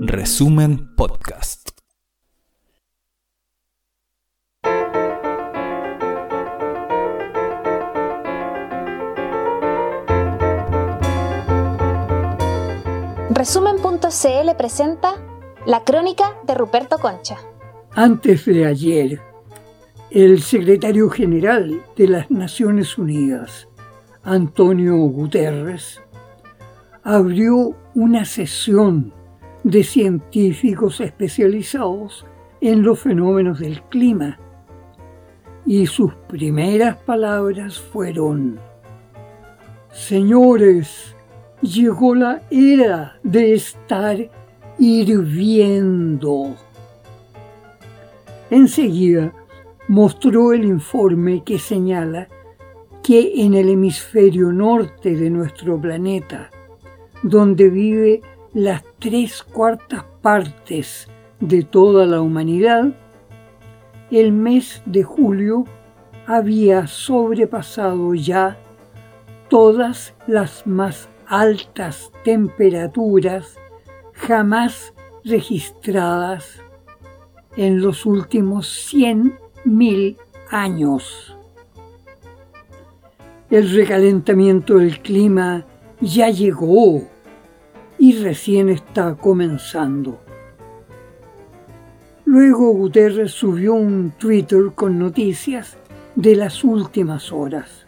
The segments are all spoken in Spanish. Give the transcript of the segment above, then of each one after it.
Resumen Podcast. Resumen.cl presenta La crónica de Ruperto Concha. Antes de ayer, el secretario general de las Naciones Unidas, Antonio Guterres, abrió una sesión de científicos especializados en los fenómenos del clima y sus primeras palabras fueron, Señores, llegó la era de estar hirviendo. Enseguida mostró el informe que señala que en el hemisferio norte de nuestro planeta, donde vive las tres cuartas partes de toda la humanidad, el mes de julio había sobrepasado ya todas las más altas temperaturas jamás registradas en los últimos 100.000 años. El recalentamiento del clima ya llegó y recién está comenzando. Luego Guterres subió un Twitter con noticias de las últimas horas.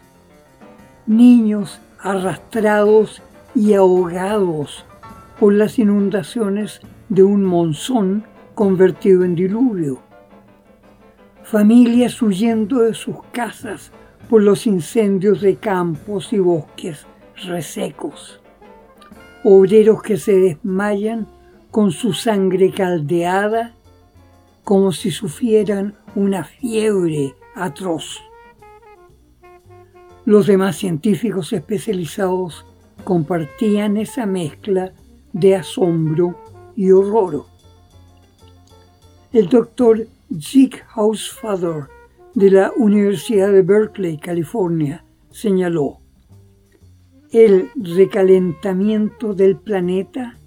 Niños arrastrados y ahogados por las inundaciones de un monzón convertido en diluvio. Familias huyendo de sus casas por los incendios de campos y bosques resecos. Obreros que se desmayan con su sangre caldeada como si sufrieran una fiebre atroz. Los demás científicos especializados compartían esa mezcla de asombro y horror. El doctor Zeke Housefather de la Universidad de Berkeley, California, señaló, el recalentamiento del planeta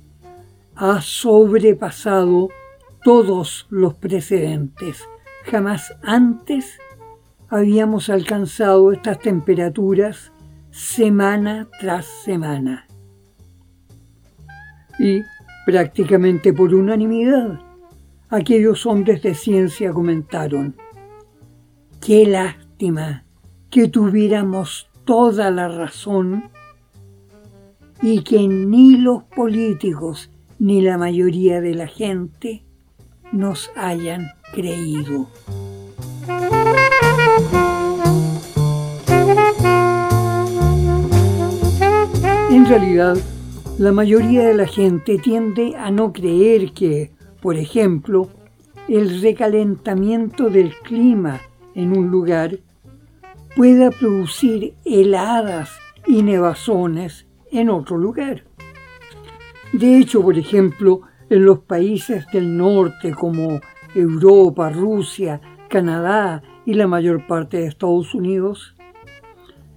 ha sobrepasado todos los precedentes. Jamás antes habíamos alcanzado estas temperaturas semana tras semana. Y prácticamente por unanimidad, aquellos hombres de ciencia comentaron, qué lástima que tuviéramos toda la razón y que ni los políticos ni la mayoría de la gente nos hayan creído. En realidad, la mayoría de la gente tiende a no creer que, por ejemplo, el recalentamiento del clima en un lugar pueda producir heladas y nevazones en otro lugar. De hecho, por ejemplo, en los países del norte como Europa, Rusia, Canadá y la mayor parte de Estados Unidos,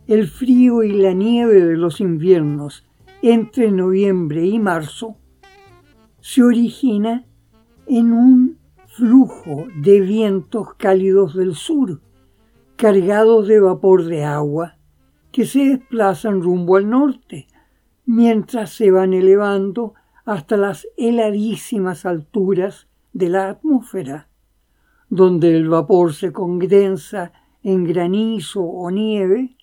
el frío y la nieve de los inviernos entre noviembre y marzo se origina en un flujo de vientos cálidos del sur, cargados de vapor de agua, que se desplazan rumbo al norte, mientras se van elevando hasta las heladísimas alturas de la atmósfera, donde el vapor se condensa en granizo o nieve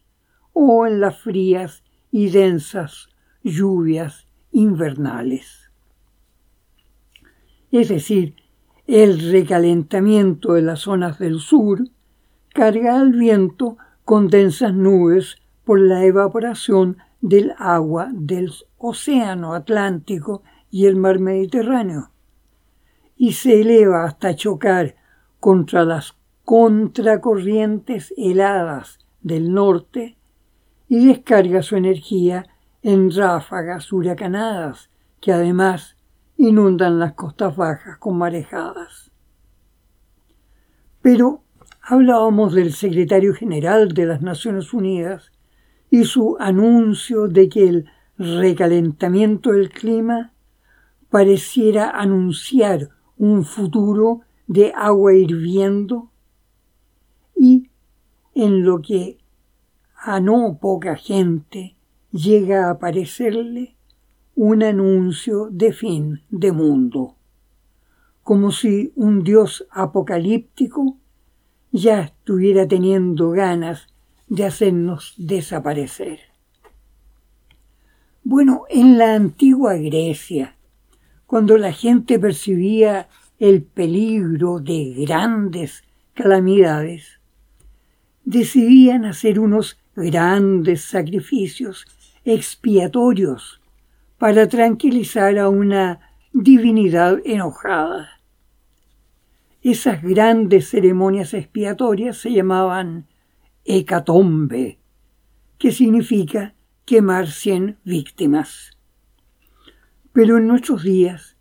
o en las frías y densas lluvias invernales. Es decir, el recalentamiento de las zonas del sur carga al viento con densas nubes por la evaporación del agua del Océano Atlántico y el Mar Mediterráneo, y se eleva hasta chocar contra las contracorrientes heladas del norte y descarga su energía en ráfagas huracanadas que además inundan las costas bajas con marejadas. Pero hablábamos del secretario general de las Naciones Unidas y su anuncio de que el recalentamiento del clima pareciera anunciar un futuro de agua hirviendo y en lo que a no poca gente llega a parecerle un anuncio de fin de mundo, como si un dios apocalíptico ya estuviera teniendo ganas de hacernos desaparecer. Bueno, en la antigua Grecia, cuando la gente percibía el peligro de grandes calamidades, decidían hacer unos grandes sacrificios expiatorios para tranquilizar a una divinidad enojada. Esas grandes ceremonias expiatorias se llamaban hecatombe, que significa quemar cien víctimas. Pero en nuestros días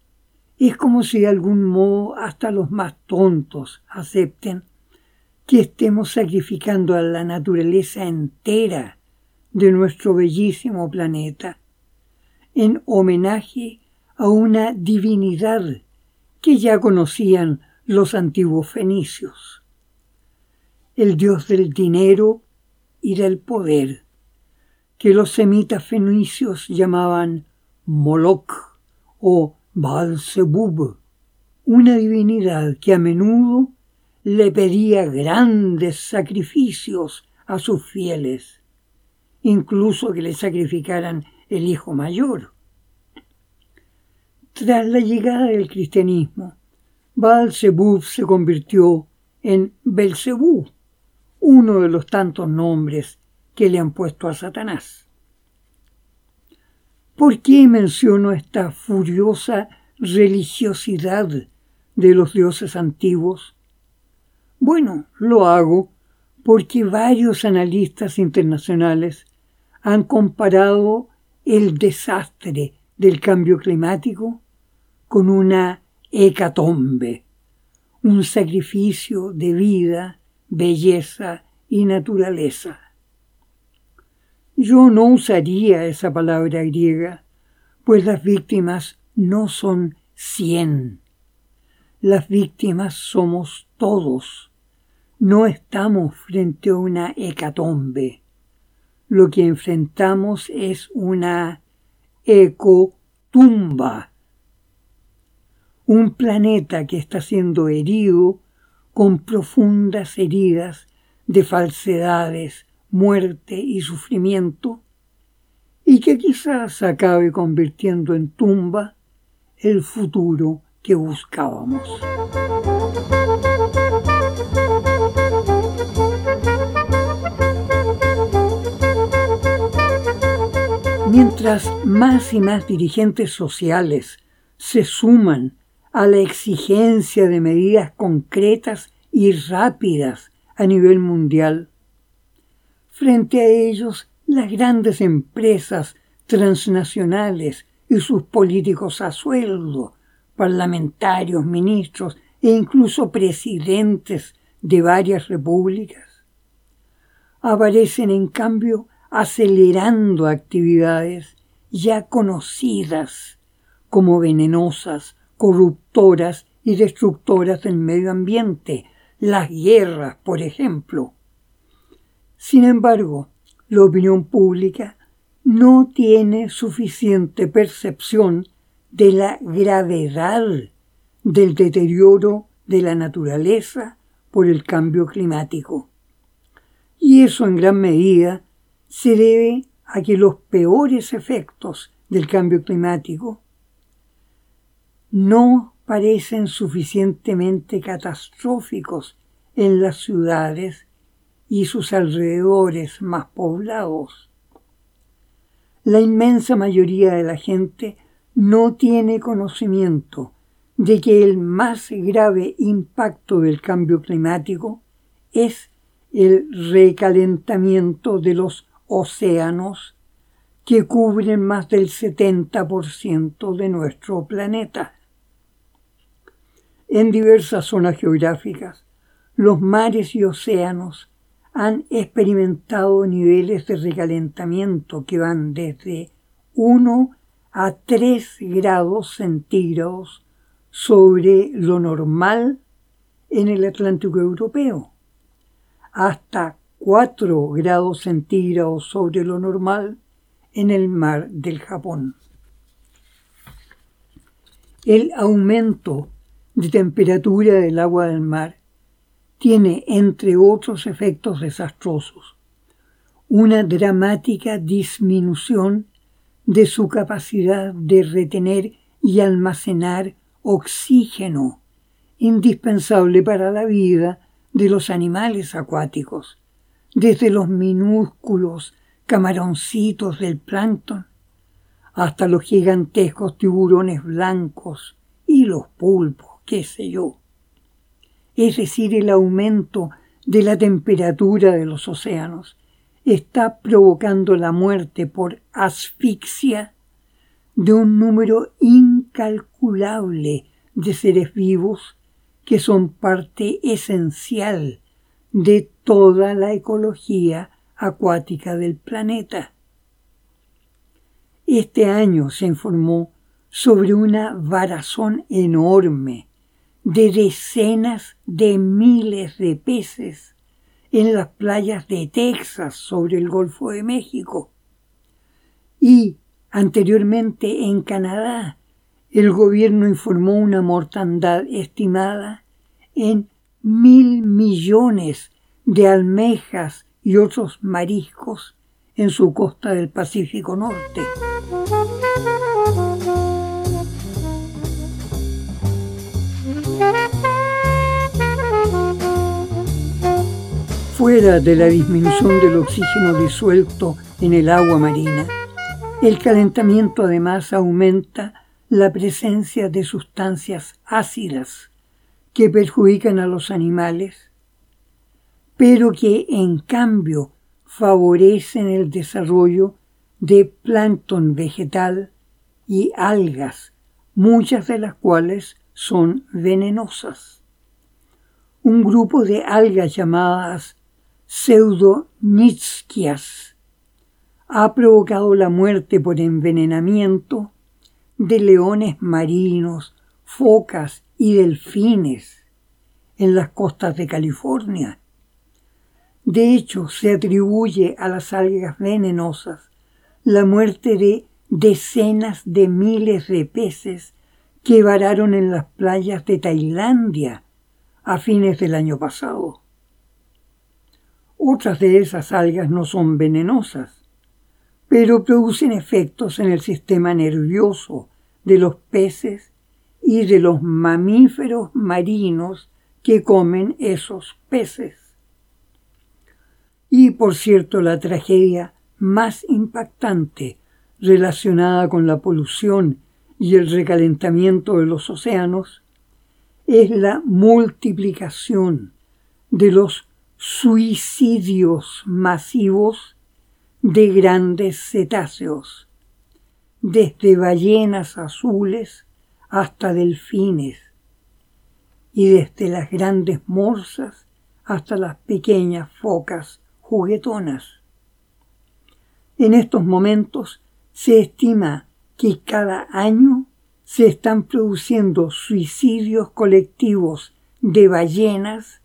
es como si de algún modo hasta los más tontos acepten que estemos sacrificando a la naturaleza entera de nuestro bellísimo planeta en homenaje a una divinidad que ya conocían los antiguos fenicios, el dios del dinero y del poder, que los semitas fenicios llamaban Moloch o baal una divinidad que a menudo le pedía grandes sacrificios a sus fieles, incluso que le sacrificaran el hijo mayor. Tras la llegada del cristianismo, baal se convirtió en Belcebú, uno de los tantos nombres que le han puesto a Satanás. ¿Por qué menciono esta furiosa religiosidad de los dioses antiguos? Bueno, lo hago porque varios analistas internacionales han comparado el desastre del cambio climático con una hecatombe, un sacrificio de vida, belleza y naturaleza. Yo no usaría esa palabra griega, pues las víctimas no son cien. Las víctimas somos todos no estamos frente a una hecatombe. Lo que enfrentamos es una ecotumba. Un planeta que está siendo herido con profundas heridas de falsedades, muerte y sufrimiento, y que quizás acabe convirtiendo en tumba el futuro que buscábamos. Mientras más y más dirigentes sociales se suman a la exigencia de medidas concretas y rápidas a nivel mundial, frente a ellos las grandes empresas transnacionales y sus políticos a sueldo, parlamentarios, ministros e incluso presidentes de varias repúblicas, aparecen en cambio acelerando actividades ya conocidas como venenosas, corruptoras y destructoras del medio ambiente, las guerras, por ejemplo. Sin embargo, la opinión pública no tiene suficiente percepción de la gravedad del deterioro de la naturaleza por el cambio climático. Y eso en gran medida se debe a que los peores efectos del cambio climático no parecen suficientemente catastróficos en las ciudades y sus alrededores más poblados. La inmensa mayoría de la gente no tiene conocimiento de que el más grave impacto del cambio climático es el recalentamiento de los océanos que cubren más del 70% de nuestro planeta. En diversas zonas geográficas, los mares y océanos han experimentado niveles de recalentamiento que van desde 1 a 3 grados centígrados sobre lo normal en el Atlántico Europeo, hasta 4 grados centígrados sobre lo normal en el mar del Japón. El aumento de temperatura del agua del mar tiene, entre otros efectos desastrosos, una dramática disminución de su capacidad de retener y almacenar oxígeno, indispensable para la vida de los animales acuáticos, desde los minúsculos camaroncitos del plancton hasta los gigantescos tiburones blancos y los pulpos, qué sé yo. Es decir, el aumento de la temperatura de los océanos está provocando la muerte por asfixia de un número incalculable de seres vivos que son parte esencial de toda la ecología acuática del planeta. Este año se informó sobre una varazón enorme de decenas de miles de peces en las playas de Texas sobre el Golfo de México. Y anteriormente en Canadá, el gobierno informó una mortandad estimada en mil millones de almejas y otros mariscos en su costa del Pacífico Norte. Fuera de la disminución del oxígeno disuelto en el agua marina, el calentamiento además aumenta la presencia de sustancias ácidas que perjudican a los animales, pero que en cambio favorecen el desarrollo de plancton vegetal y algas, muchas de las cuales son venenosas. Un grupo de algas llamadas pseudonitsquias ha provocado la muerte por envenenamiento de leones marinos, focas y delfines en las costas de California. De hecho, se atribuye a las algas venenosas la muerte de decenas de miles de peces que vararon en las playas de Tailandia a fines del año pasado. Otras de esas algas no son venenosas, pero producen efectos en el sistema nervioso de los peces y de los mamíferos marinos que comen esos peces. Y por cierto, la tragedia más impactante relacionada con la polución y el recalentamiento de los océanos es la multiplicación de los suicidios masivos de grandes cetáceos, desde ballenas azules hasta delfines, y desde las grandes morsas hasta las pequeñas focas juguetonas. En estos momentos se estima que cada año se están produciendo suicidios colectivos de ballenas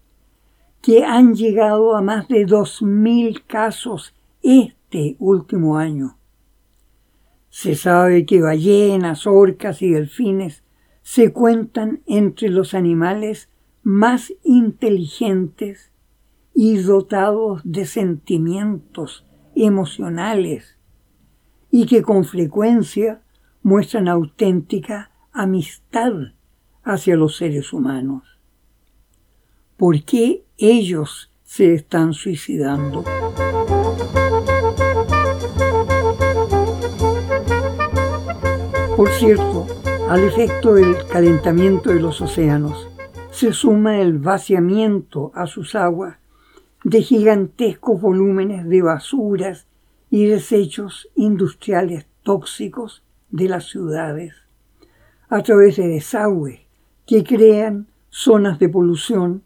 que han llegado a más de 2.000 casos este último año. Se sabe que ballenas, orcas y delfines se cuentan entre los animales más inteligentes y dotados de sentimientos emocionales y que con frecuencia muestran auténtica amistad hacia los seres humanos. ¿Por qué ellos se están suicidando? Por cierto, al efecto del calentamiento de los océanos se suma el vaciamiento a sus aguas de gigantescos volúmenes de basuras y desechos industriales tóxicos de las ciudades, a través de desagües que crean zonas de polución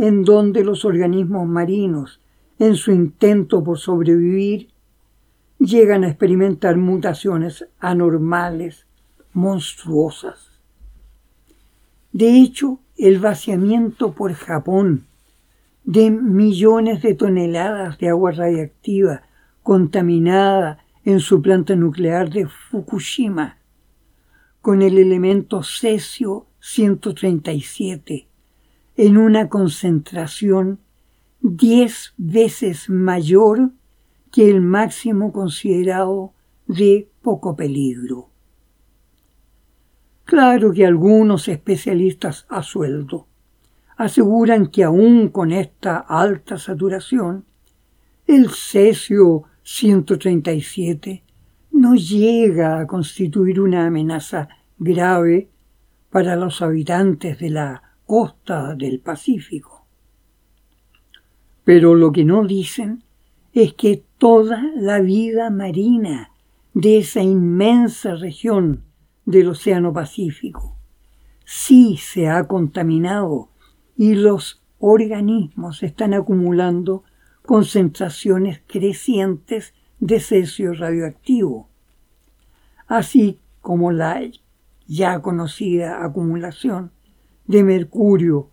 en donde los organismos marinos, en su intento por sobrevivir, llegan a experimentar mutaciones anormales, monstruosas. De hecho, el vaciamiento por Japón de millones de toneladas de agua radiactiva contaminada en su planta nuclear de Fukushima con el elemento cesio 137 en una concentración diez veces mayor que el máximo considerado de poco peligro. Claro que algunos especialistas a sueldo aseguran que aún con esta alta saturación, el cesio 137 no llega a constituir una amenaza grave para los habitantes de la costa del Pacífico. Pero lo que no dicen es que toda la vida marina de esa inmensa región del Océano Pacífico sí se ha contaminado y los organismos están acumulando concentraciones crecientes de cesio radioactivo, así como la ya conocida acumulación de mercurio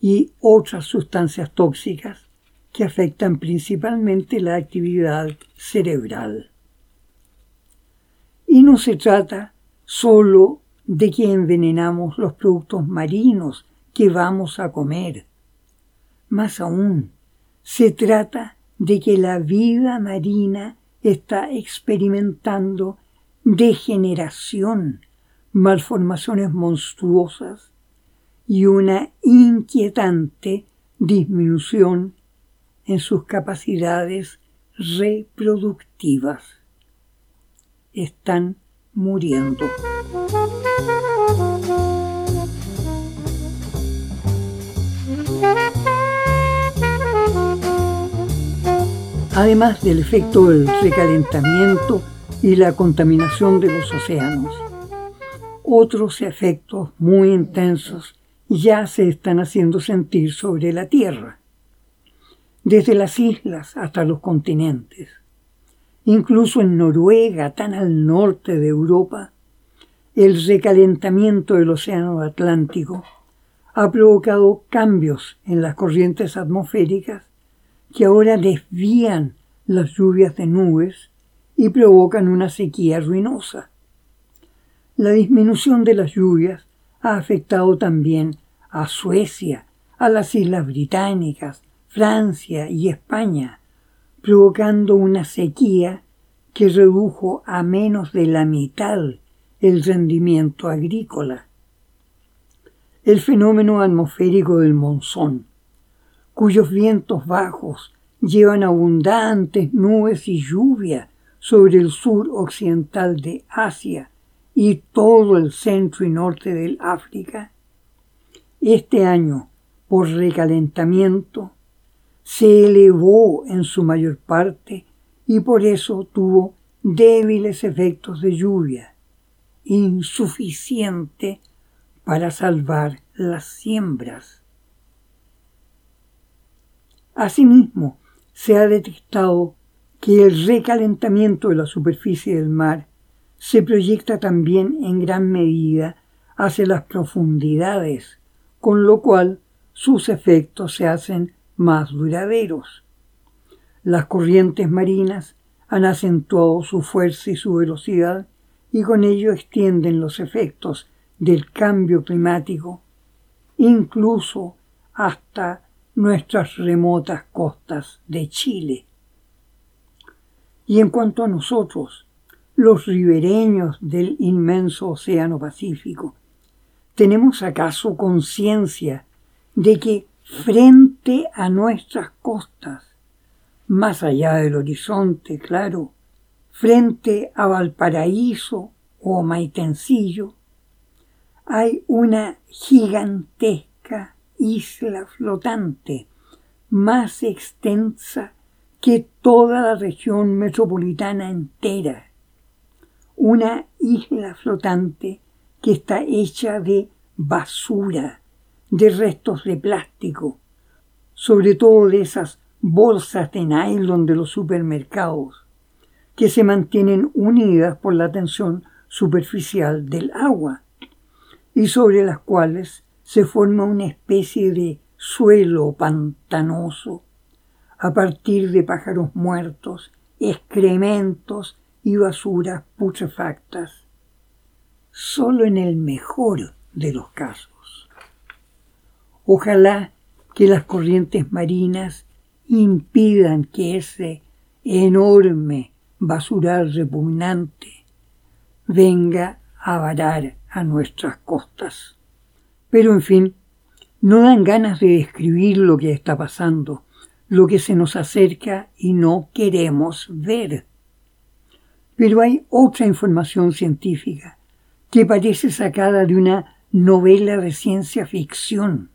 y otras sustancias tóxicas que afectan principalmente la actividad cerebral. Y no se trata solo de que envenenamos los productos marinos que vamos a comer. Más aún, se trata de que la vida marina está experimentando degeneración, malformaciones monstruosas y una inquietante disminución en sus capacidades reproductivas. Están muriendo. además del efecto del recalentamiento y la contaminación de los océanos. Otros efectos muy intensos ya se están haciendo sentir sobre la Tierra, desde las islas hasta los continentes. Incluso en Noruega, tan al norte de Europa, el recalentamiento del Océano Atlántico ha provocado cambios en las corrientes atmosféricas que ahora desvían las lluvias de nubes y provocan una sequía ruinosa. La disminución de las lluvias ha afectado también a Suecia, a las Islas Británicas, Francia y España, provocando una sequía que redujo a menos de la mitad el rendimiento agrícola. El fenómeno atmosférico del monzón cuyos vientos bajos llevan abundantes nubes y lluvia sobre el sur occidental de Asia y todo el centro y norte del África, este año, por recalentamiento, se elevó en su mayor parte y por eso tuvo débiles efectos de lluvia, insuficiente para salvar las siembras. Asimismo, se ha detectado que el recalentamiento de la superficie del mar se proyecta también en gran medida hacia las profundidades, con lo cual sus efectos se hacen más duraderos. Las corrientes marinas han acentuado su fuerza y su velocidad y con ello extienden los efectos del cambio climático incluso hasta nuestras remotas costas de Chile. Y en cuanto a nosotros, los ribereños del inmenso Océano Pacífico, ¿tenemos acaso conciencia de que frente a nuestras costas, más allá del horizonte, claro, frente a Valparaíso o Maitencillo, hay una gigantesca isla flotante más extensa que toda la región metropolitana entera. Una isla flotante que está hecha de basura, de restos de plástico, sobre todo de esas bolsas de nylon de los supermercados, que se mantienen unidas por la tensión superficial del agua y sobre las cuales se forma una especie de suelo pantanoso a partir de pájaros muertos, excrementos y basuras putrefactas. Solo en el mejor de los casos. Ojalá que las corrientes marinas impidan que ese enorme basural repugnante venga a varar a nuestras costas. Pero en fin, no dan ganas de describir lo que está pasando, lo que se nos acerca y no queremos ver. Pero hay otra información científica que parece sacada de una novela de ciencia ficción.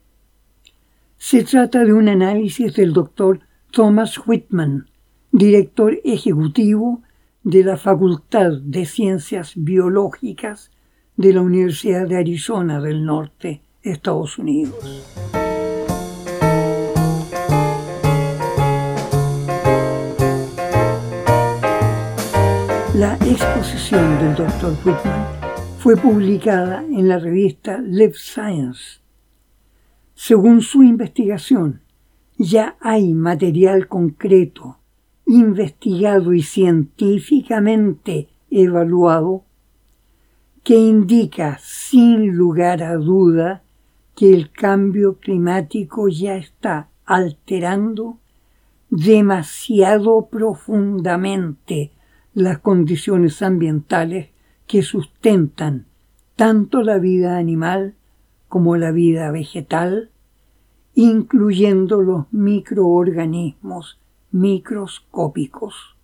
Se trata de un análisis del doctor Thomas Whitman, director ejecutivo de la Facultad de Ciencias Biológicas de la Universidad de Arizona del Norte, Estados Unidos. La exposición del Dr. Whitman fue publicada en la revista Live Science. Según su investigación, ya hay material concreto, investigado y científicamente evaluado que indica sin lugar a duda que el cambio climático ya está alterando demasiado profundamente las condiciones ambientales que sustentan tanto la vida animal como la vida vegetal, incluyendo los microorganismos microscópicos.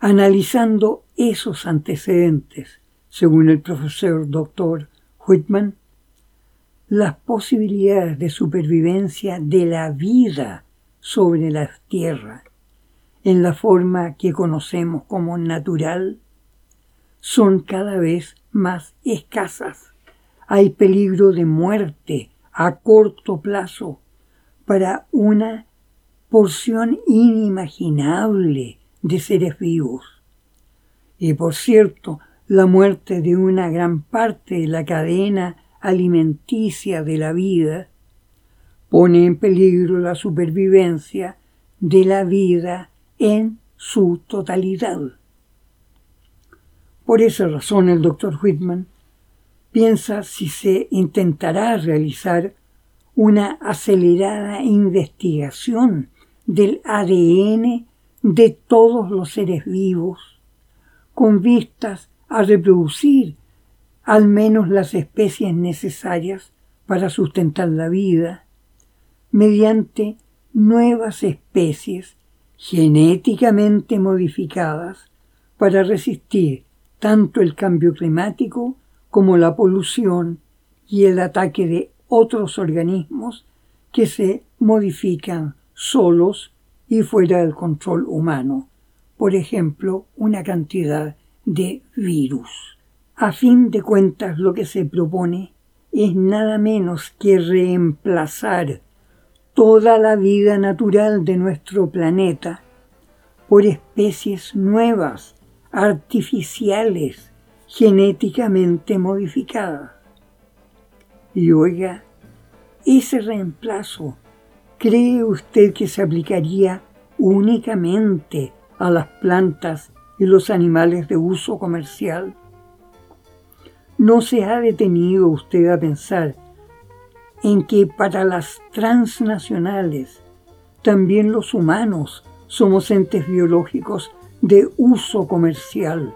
Analizando esos antecedentes, según el profesor Dr. Whitman, las posibilidades de supervivencia de la vida sobre la Tierra en la forma que conocemos como natural son cada vez más escasas. Hay peligro de muerte a corto plazo para una porción inimaginable de seres vivos. Y por cierto, la muerte de una gran parte de la cadena alimenticia de la vida pone en peligro la supervivencia de la vida en su totalidad. Por esa razón el doctor Whitman piensa si se intentará realizar una acelerada investigación del ADN de todos los seres vivos, con vistas a reproducir al menos las especies necesarias para sustentar la vida, mediante nuevas especies genéticamente modificadas para resistir tanto el cambio climático como la polución y el ataque de otros organismos que se modifican solos y fuera del control humano, por ejemplo, una cantidad de virus. A fin de cuentas, lo que se propone es nada menos que reemplazar toda la vida natural de nuestro planeta por especies nuevas, artificiales, genéticamente modificadas. Y oiga, ese reemplazo, ¿cree usted que se aplicaría únicamente a las plantas y los animales de uso comercial? ¿No se ha detenido usted a pensar en que para las transnacionales también los humanos somos entes biológicos de uso comercial,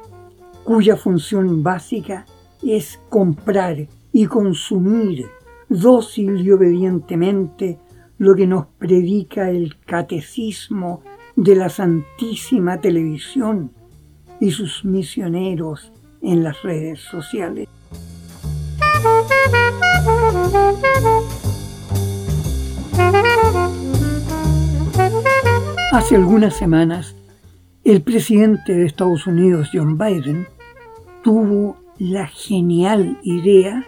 cuya función básica es comprar y consumir dócil y obedientemente lo que nos predica el catecismo de la Santísima Televisión y sus misioneros en las redes sociales. Hace algunas semanas, el presidente de Estados Unidos, John Biden, tuvo la genial idea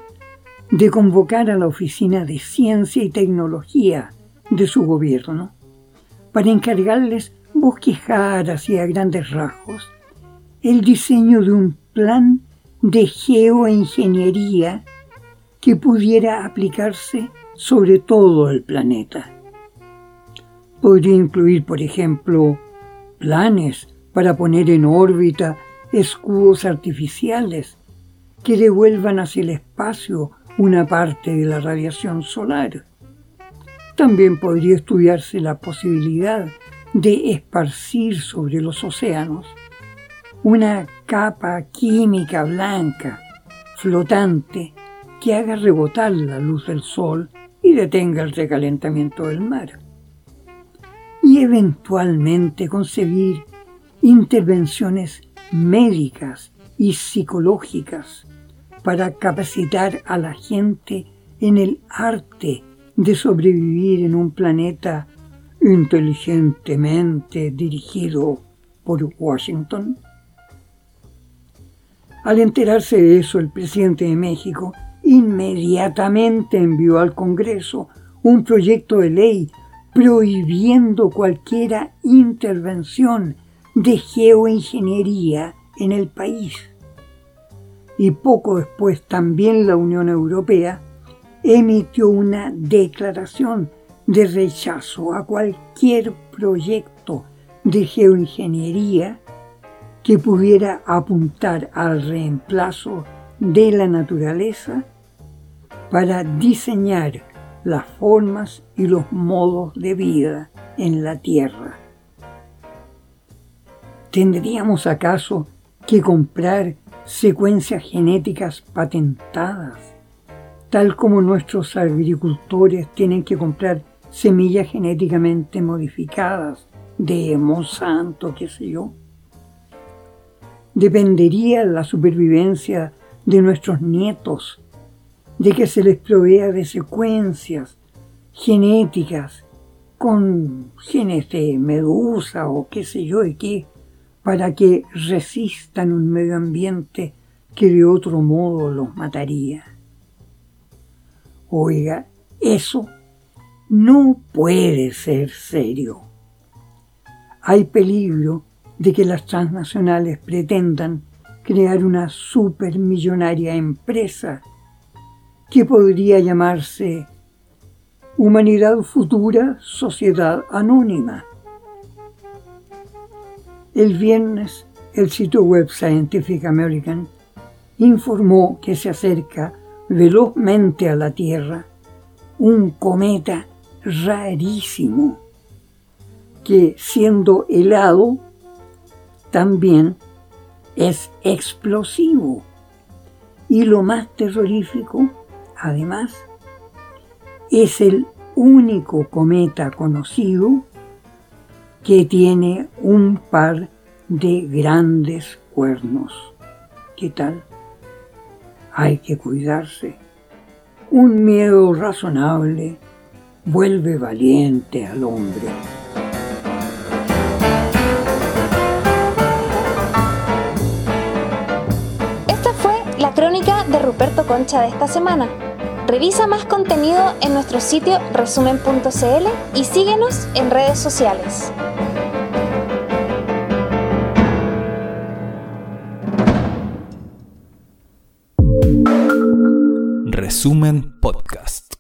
de convocar a la Oficina de Ciencia y Tecnología de su gobierno para encargarles bosquejar hacia grandes rasgos el diseño de un plan de geoingeniería que pudiera aplicarse sobre todo el planeta. Podría incluir, por ejemplo, planes para poner en órbita escudos artificiales que devuelvan hacia el espacio una parte de la radiación solar. También podría estudiarse la posibilidad de esparcir sobre los océanos una capa química blanca, flotante, que haga rebotar la luz del sol y detenga el recalentamiento del mar. Y eventualmente concebir intervenciones médicas y psicológicas para capacitar a la gente en el arte de sobrevivir en un planeta inteligentemente dirigido por Washington? Al enterarse de eso, el presidente de México inmediatamente envió al Congreso un proyecto de ley prohibiendo cualquier intervención de geoingeniería en el país. Y poco después también la Unión Europea emitió una declaración de rechazo a cualquier proyecto de geoingeniería que pudiera apuntar al reemplazo de la naturaleza para diseñar las formas y los modos de vida en la Tierra. ¿Tendríamos acaso que comprar secuencias genéticas patentadas, tal como nuestros agricultores tienen que comprar semillas genéticamente modificadas de Monsanto, qué sé yo? Dependería la supervivencia de nuestros nietos de que se les provea de secuencias genéticas con genes de medusa o qué sé yo y qué, para que resistan un medio ambiente que de otro modo los mataría. Oiga, eso no puede ser serio. Hay peligro de que las transnacionales pretendan crear una supermillonaria empresa que podría llamarse Humanidad Futura Sociedad Anónima. El viernes, el sitio web Scientific American informó que se acerca velozmente a la Tierra un cometa rarísimo que siendo helado también es explosivo. Y lo más terrorífico, además, es el único cometa conocido que tiene un par de grandes cuernos. ¿Qué tal? Hay que cuidarse. Un miedo razonable vuelve valiente al hombre. Esta fue la crónica de Ruperto Concha de esta semana. Revisa más contenido en nuestro sitio resumen.cl y síguenos en redes sociales. Resumen Podcast.